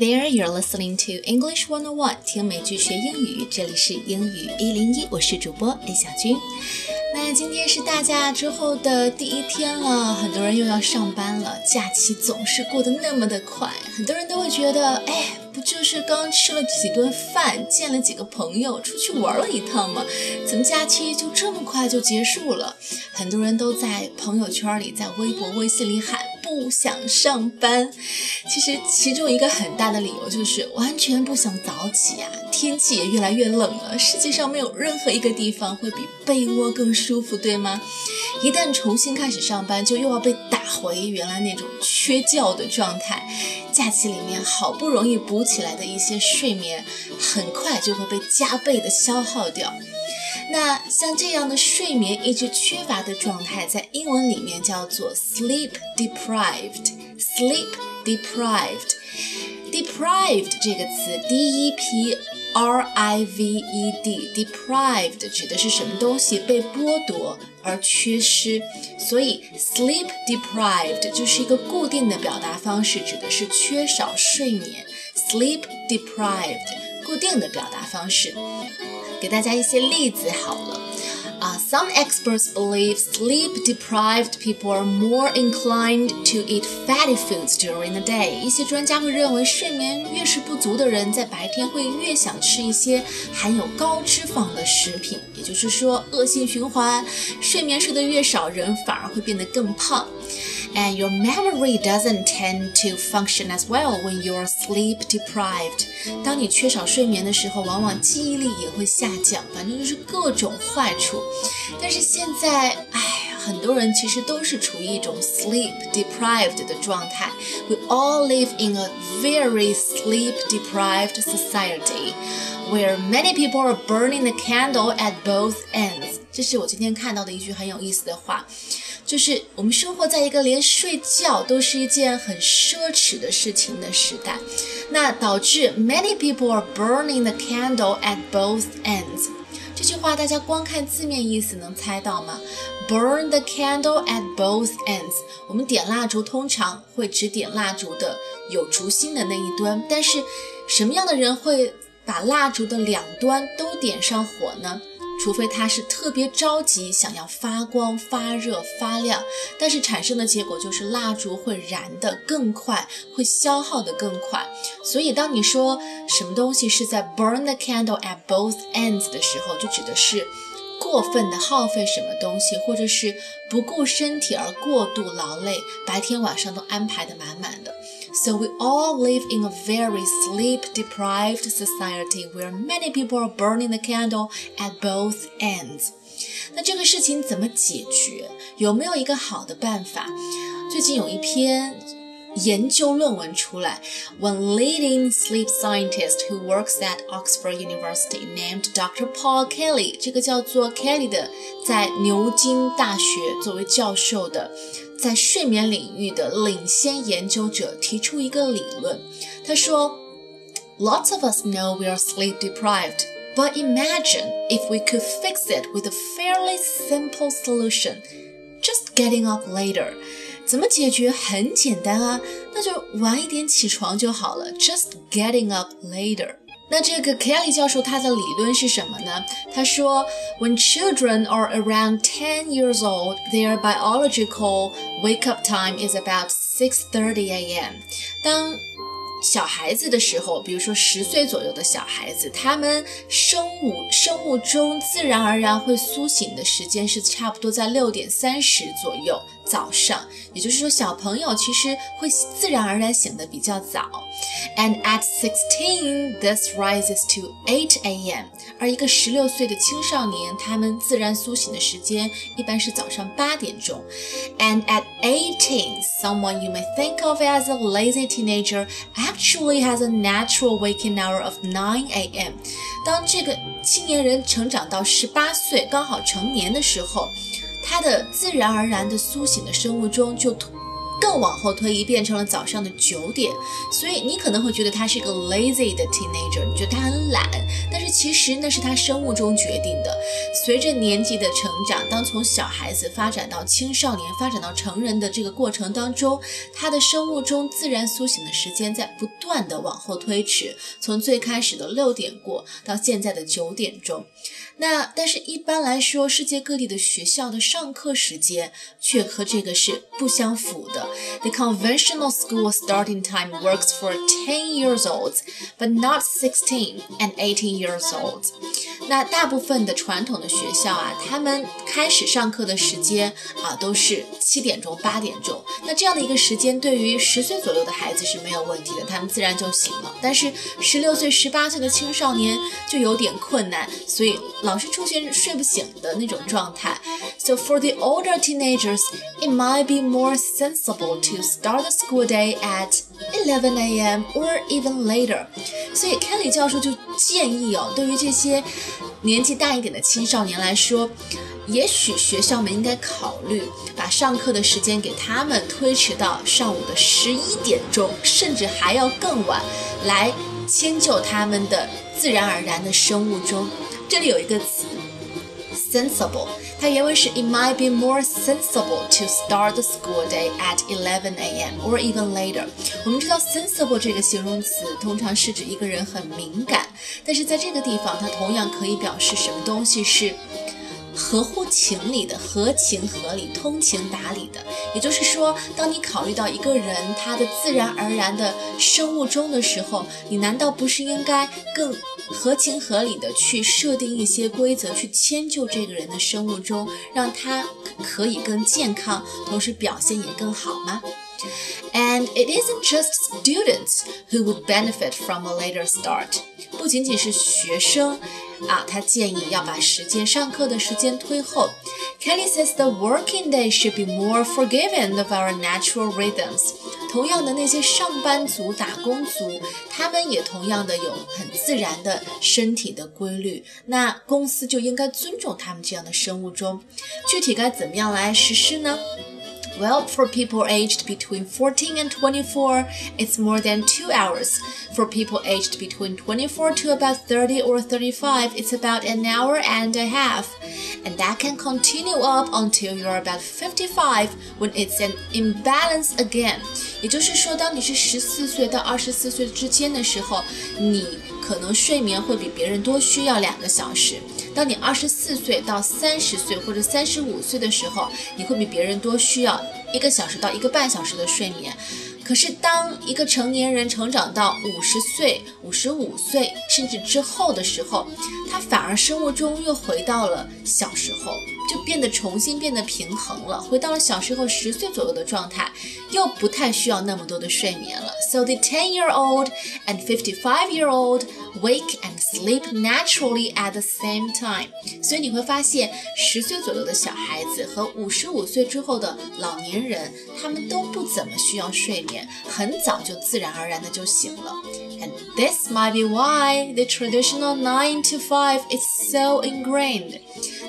There, you're listening to English One on One，听美剧学英语，这里是英语一零一，我是主播李小军。那今天是大假之后的第一天了，很多人又要上班了，假期总是过得那么的快，很多人都会觉得，哎。不就是刚吃了几顿饭，见了几个朋友，出去玩了一趟吗？怎么假期就这么快就结束了？很多人都在朋友圈里、在微博、微信里喊不想上班。其实其中一个很大的理由就是完全不想早起呀。天气也越来越冷了，世界上没有任何一个地方会比被窝更舒服，对吗？一旦重新开始上班，就又要被打回原来那种缺觉的状态。假期里面好不容易补起来的一些睡眠，很快就会被加倍的消耗掉。那像这样的睡眠一直缺乏的状态，在英文里面叫做 sleep deprived。sleep deprived，deprived 这个词，d e p r i v e d，deprived 指的是什么东西被剥夺。而缺失，所以 sleep deprived 就是一个固定的表达方式，指的是缺少睡眠。sleep deprived 固定的表达方式，给大家一些例子好了。Uh, some experts believe sleep-deprived people are more inclined to eat fatty foods during the day. 一些专家会认为，睡眠越是不足的人，在白天会越想吃一些含有高脂肪的食品。也就是说，恶性循环，睡眠睡得越少，人反而会变得更胖。and your memory doesn't tend to function as well when you're sleep deprived。当你缺少睡眠的时候，往往记忆力也会下降，反正就是各种坏处。但是现在，哎，很多人其实都是处于一种 sleep deprived 的状态。We all live in a very sleep deprived society where many people are burning the candle at both ends。这是我今天看到的一句很有意思的话。 就是我们生活在一个连睡觉都是一件很奢侈的事情的时代，那导致 many people are burning the candle at both ends。这句话大家光看字面意思能猜到吗？Burn the candle at both ends。我们点蜡烛通常会只点蜡烛的有烛芯的那一端，但是什么样的人会把蜡烛的两端都点上火呢？除非他是特别着急，想要发光、发热、发亮，但是产生的结果就是蜡烛会燃得更快，会消耗得更快。所以，当你说什么东西是在 burn the candle at both ends 的时候，就指的是过分的耗费什么东西，或者是不顾身体而过度劳累，白天晚上都安排得满满的。So we all live in a very sleep-deprived society where many people are burning the candle at both ends. 那这个事情怎么解决？有没有一个好的办法？最近有一篇研究论文出来，One leading sleep scientist who works at Oxford University named Dr. Paul Kelly，这个叫做 Kelly 的，在牛津大学作为教授的。 在睡眠领域的领先研究者提出一个理论，他说：“Lots of us know we are sleep deprived, but imagine if we could fix it with a fairly simple solution, just getting up later。”怎么解决？很简单啊，那就晚一点起床就好了，just getting up later。 那这个 Kelly 教授他的理论是什么呢？他说，When children are around ten years old, their biological wake-up time is about six thirty a.m. 当小孩子的时候，比如说十岁左右的小孩子，他们生物生物钟自然而然会苏醒的时间是差不多在六点三十左右。早上，也就是说，小朋友其实会自然而然醒得比较早。And at sixteen, this rises to eight a.m. 而一个十六岁的青少年，他们自然苏醒的时间一般是早上八点钟。And at eighteen, someone you may think of as a lazy teenager actually has a natural waking hour of nine a.m. 当这个青年人成长到十八岁，刚好成年的时候。 他的自然而然的苏醒的生物钟就更往后推移，变成了早上的九点。所以你可能会觉得他是一个 lazy 的 teenager，你觉得他很懒，但是其实那是他生物钟决定的。随着年纪的成长，当从小孩子发展到青少年，发展到成人的这个过程当中，他的生物钟自然苏醒的时间在不断的往后推迟，从最开始的六点过到现在的九点钟。那但是，一般来说，世界各地的学校的上课时间却和这个是不相符的。The conventional school starting time works for ten years olds, but not sixteen and eighteen years olds. 那大部分的传统的学校啊，他们开始上课的时间啊都是七点钟、八点钟。那这样的一个时间，对于十岁左右的孩子是没有问题的，他们自然就醒了。但是十六岁、十八岁的青少年就有点困难，所以。老是出现睡不醒的那种状态。So for the older teenagers, it might be more sensible to start the school day at 11 a.m. or even later. 所以 Kelly 教授就建议哦，对于这些年纪大一点的青少年来说，也许学校们应该考虑把上课的时间给他们推迟到上午的十一点钟，甚至还要更晚，来迁就他们的自然而然的生物钟。这里有一个词，sensible，它原文是 It might be more sensible to start the school day at 11 a.m. or even later。我们知道 sensible 这个形容词通常是指一个人很敏感，但是在这个地方，它同样可以表示什么东西是。合乎情理的，合情合理，通情达理的。也就是说，当你考虑到一个人他的自然而然的生物钟的时候，你难道不是应该更合情合理的去设定一些规则，去迁就这个人的生物钟，让他可以更健康，同时表现也更好吗？And it isn't just students who would benefit from a later start. 不仅仅是学生啊，他建议要把时间上课的时间推后。Kelly says the working day should be more forgiving of our natural rhythms。同样的，那些上班族、打工族，他们也同样的有很自然的身体的规律。那公司就应该尊重他们这样的生物钟。具体该怎么样来实施呢 ？Well, for people aged between 14 and 24, it's more than two hours. For people aged between 24 to about 30 or 35, it's about an hour and a half. And that can continue up until you're about 55 when it's an imbalance again. 也就是说，当你是十四岁到二十四岁之间的时候，你可能睡眠会比别人多需要两个小时。 当你二十四岁到三十岁或者三十五岁的时候，你会比别人多需要一个小时到一个半小时的睡眠。可是，当一个成年人成长到五十岁、五十五岁甚至之后的时候，他反而生物钟又回到了小时候，就变得重新变得平衡了，回到了小时候十岁左右的状态，又不太需要那么多的睡眠了。So the ten-year-old and fifty-five-year-old wake and sleep naturally at the same time。所以你会发现，十岁左右的小孩子和五十五岁之后的老年人，他们都不怎么需要睡眠。很早就自然而然的就醒了。And this might be why the traditional nine to five is so ingrained。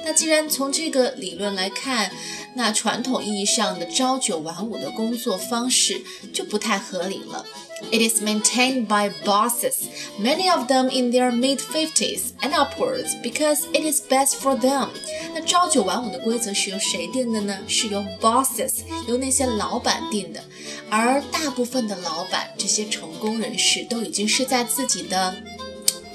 那既然从这个理论来看，那传统意义上的朝九晚五的工作方式就不太合理了。It is maintained by bosses, many of them in their mid 50s and upwards, because it is best for them. 那朝九晚五的规则是由谁定的呢？是由 bosses，由那些老板定的。而大部分的老板，这些成功人士都已经是在自己的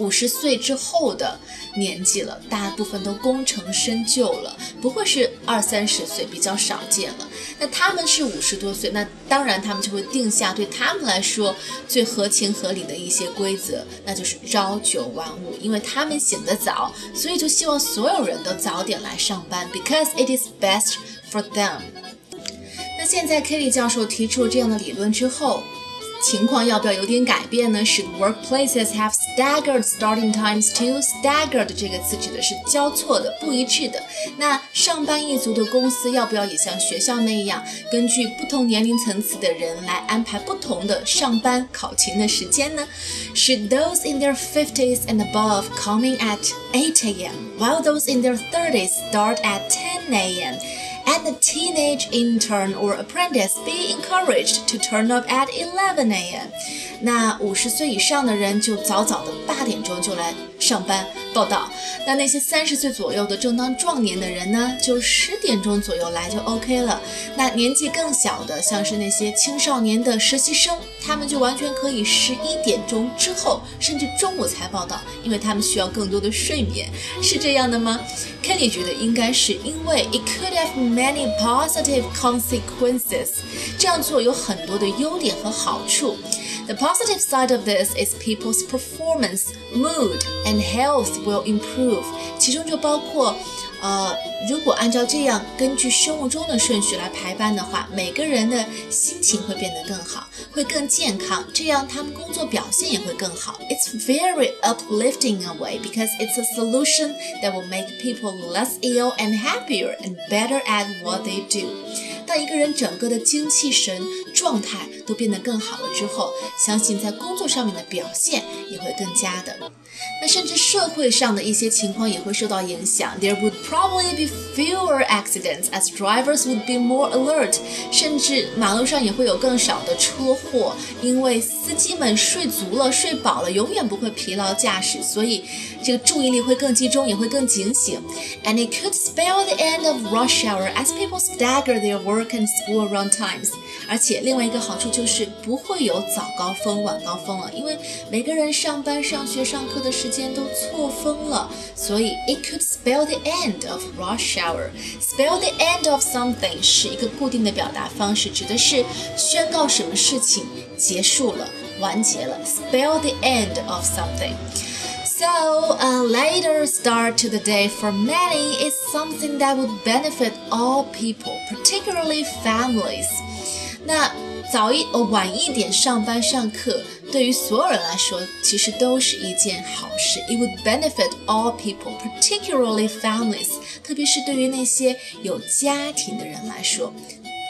五十岁之后的年纪了，大部分都功成身就了，不会是二三十岁，比较少见了。那他们是五十多岁，那当然他们就会定下对他们来说最合情合理的一些规则，那就是朝九晚五，因为他们醒得早，所以就希望所有人都早点来上班，because it is best for them。那现在 Kelly 教授提出这样的理论之后。情况要不要有点改变呢？Should workplaces have staggered starting times too? Staggered 这个词指的是交错的、不一致的。那上班一族的公司要不要也像学校那样，根据不同年龄层次的人来安排不同的上班考勤的时间呢？Should those in their 50s and above coming at 8 a.m. while those in their 30s start at 10 a.m.? and the teenage intern or apprentice be encouraged to turn up at 11 a.m. 那五十岁以上的人就早早的八点钟就来上班 报道。那那些三十岁左右的正当壮年的人呢，就十点钟左右来就 OK 了。那年纪更小的，像是那些青少年的实习生，他们就完全可以十一点钟之后，甚至中午才报道，因为他们需要更多的睡眠。是这样的吗？Kenny 觉得应该是因为 it could have many positive consequences。这样做有很多的优点和好处。The positive side of this is people's performance, mood, and health will improve. 其中就包括，呃，如果按照这样根据生物钟的顺序来排班的话，每个人的心情会变得更好，会更健康，这样他们工作表现也会更好。It's very uplifting in a way because it's a solution that will make people less ill and happier and better at what they do. 当一个人整个的精气神状态都变得更好了之后，相信在工作上面的表现也会更加的。那甚至社会上的一些情况也会受到影响。There would probably be fewer accidents as drivers would be more alert。甚至马路上也会有更少的车祸，因为司机们睡足了、睡饱了，永远不会疲劳驾驶，所以这个注意力会更集中，也会更警醒。And it could spell the end of rush hour as people stagger their work and school around times。而且另外一个好处就是不会有早高峰、晚高峰了，因为每个人上班、上学、上课的时 间都错峰了，所以 it could spell the end of rush hour。spell the end of something 是一个固定的表达方式，指的是宣告什么事情结束了、完结了。spell the end of something。So, a later start to the day for many is something that would benefit all people, particularly families. 那 早一呃晚一点上班上课，对于所有人来说，其实都是一件好事。It would benefit all people, particularly families，特别是对于那些有家庭的人来说。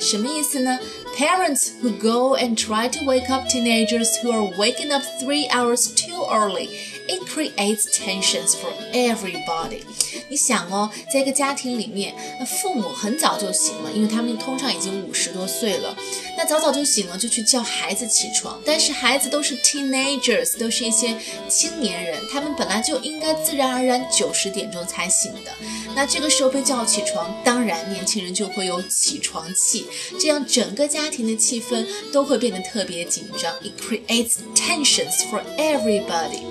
什么意思呢？Parents who go and try to wake up teenagers who are waking up three hours too early it creates tensions for everybody。你想哦，在一个家庭里面，那父母很早就醒了，因为他们通常已经五十多岁了。那早早就醒了，就去叫孩子起床。但是孩子都是 teenagers，都是一些青年人，他们本来就应该自然而然九十点钟才醒的。那这个时候被叫起床，当然年轻人就会有起床气，这样整个家庭的气氛都会变得特别紧张。It creates tensions for everybody。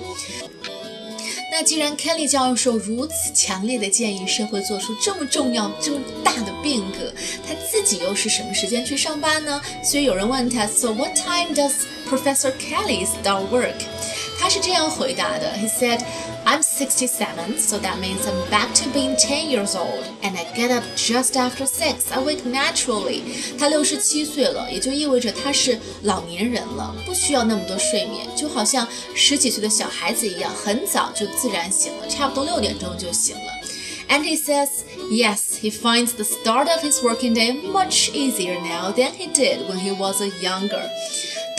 那既然 Kelly 教授如此强烈的建议社会做出这么重要、这么大的变革，他自己又是什么时间去上班呢？所以有人问他，So what time does Professor Kelly start work？他是这样回答的，He said。I'm 67, so that means I'm back to being 10 years old, and I get up just after 6. I wake naturally. 他六十七岁了，也就意味着他是老年人了，不需要那么多睡眠，就好像十几岁的小孩子一样，很早就自然醒了，差不多六点钟就醒了。And he says, yes, he finds the start of his working day much easier now than he did when he was a younger.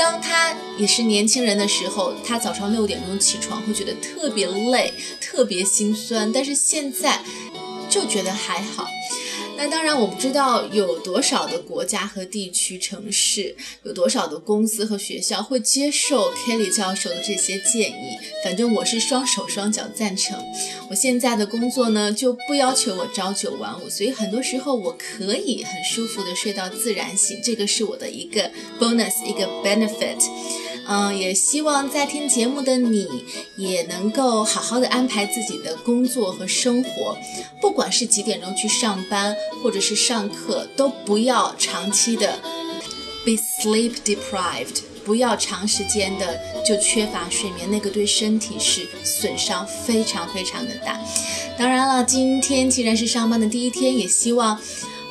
当他也是年轻人的时候，他早上六点钟起床会觉得特别累、特别心酸，但是现在就觉得还好。那当然，我不知道有多少的国家和地区、城市，有多少的公司和学校会接受 Kelly 教授的这些建议。反正我是双手双脚赞成。我现在的工作呢，就不要求我朝九晚五，所以很多时候我可以很舒服的睡到自然醒，这个是我的一个 bonus，一个 benefit。嗯，也希望在听节目的你也能够好好的安排自己的工作和生活，不管是几点钟去上班或者是上课，都不要长期的 be sleep deprived，不要长时间的就缺乏睡眠，那个对身体是损伤非常非常的大。当然了，今天既然是上班的第一天，也希望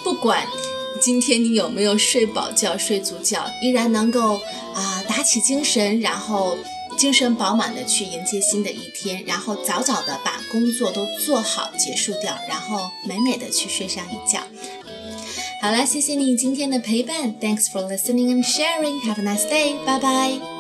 不管。今天你有没有睡饱觉、睡足觉，依然能够啊打起精神，然后精神饱满的去迎接新的一天，然后早早的把工作都做好结束掉，然后美美的去睡上一觉。好了，谢谢你今天的陪伴，Thanks for listening and sharing. Have a nice day. Bye bye.